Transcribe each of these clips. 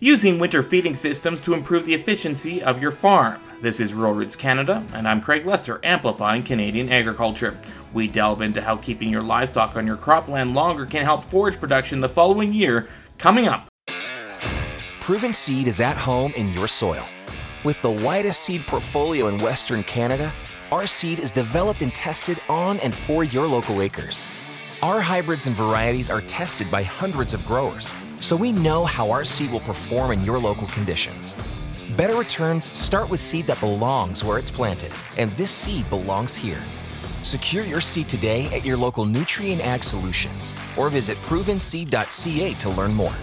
using winter feeding systems to improve the efficiency of your farm. This is Rural Roots Canada, and I'm Craig Lester, amplifying Canadian agriculture. We delve into how keeping your livestock on your cropland longer can help forage production the following year, coming up. Proven Seed is at home in your soil. With the widest seed portfolio in Western Canada, our seed is developed and tested on and for your local acres. Our hybrids and varieties are tested by hundreds of growers, so we know how our seed will perform in your local conditions. Better returns start with seed that belongs where it's planted, and this seed belongs here. Secure your seed today at your local Nutrien Ag Solutions or visit provenseed.ca to learn more.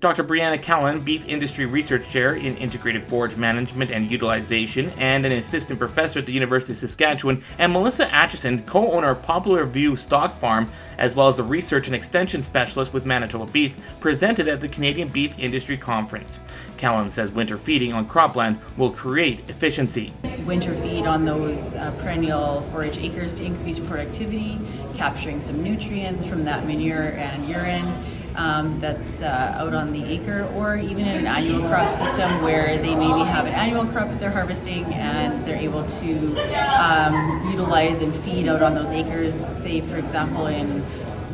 Dr. Breeanna Kelln, Beef Industry Research Chair in Integrated Forage Management and Utilization and an assistant professor at the University of Saskatchewan, and Melissa Atchison, co owner of Poplarview Stock Farm, as well as the research and extension specialist with Manitoba Beef, presented at the Canadian Beef Industry Conference. Kelln says winter feeding on cropland will create efficiency. Winter feed on those uh, perennial forage acres to increase productivity, capturing some nutrients from that manure and urine um, that's uh, out on the acre, or even in an annual crop system where they maybe have an annual crop that they're harvesting and they're able to um, utilize and feed out on those acres, say, for example, in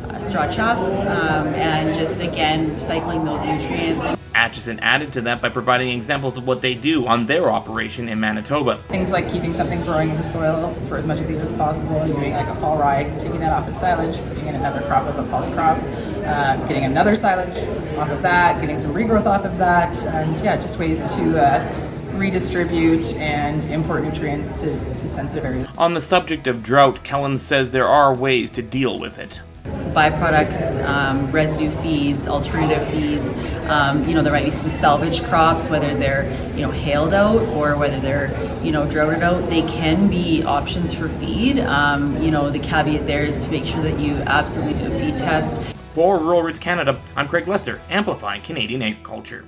uh, straw chaff, um, and just again recycling those nutrients. Atchison added to that by providing examples of what they do on their operation in Manitoba. Things like keeping something growing in the soil for as much of it as possible, and doing like a fall rye, taking that off as silage, putting in another crop of a polycrop, uh, getting another silage off of that, getting some regrowth off of that, and yeah, just ways to uh, redistribute and import nutrients to, to sensitive areas. On the subject of drought, Kelln says there are ways to deal with it byproducts, um, residue feeds, alternative feeds. Um, you know, there might be some salvage crops, whether they're you know hailed out or whether they're you know droughted out. They can be options for feed. Um, you know, the caveat there is to make sure that you absolutely do a feed test. For Rural Roots Canada, I'm Craig Lester, amplifying Canadian agriculture.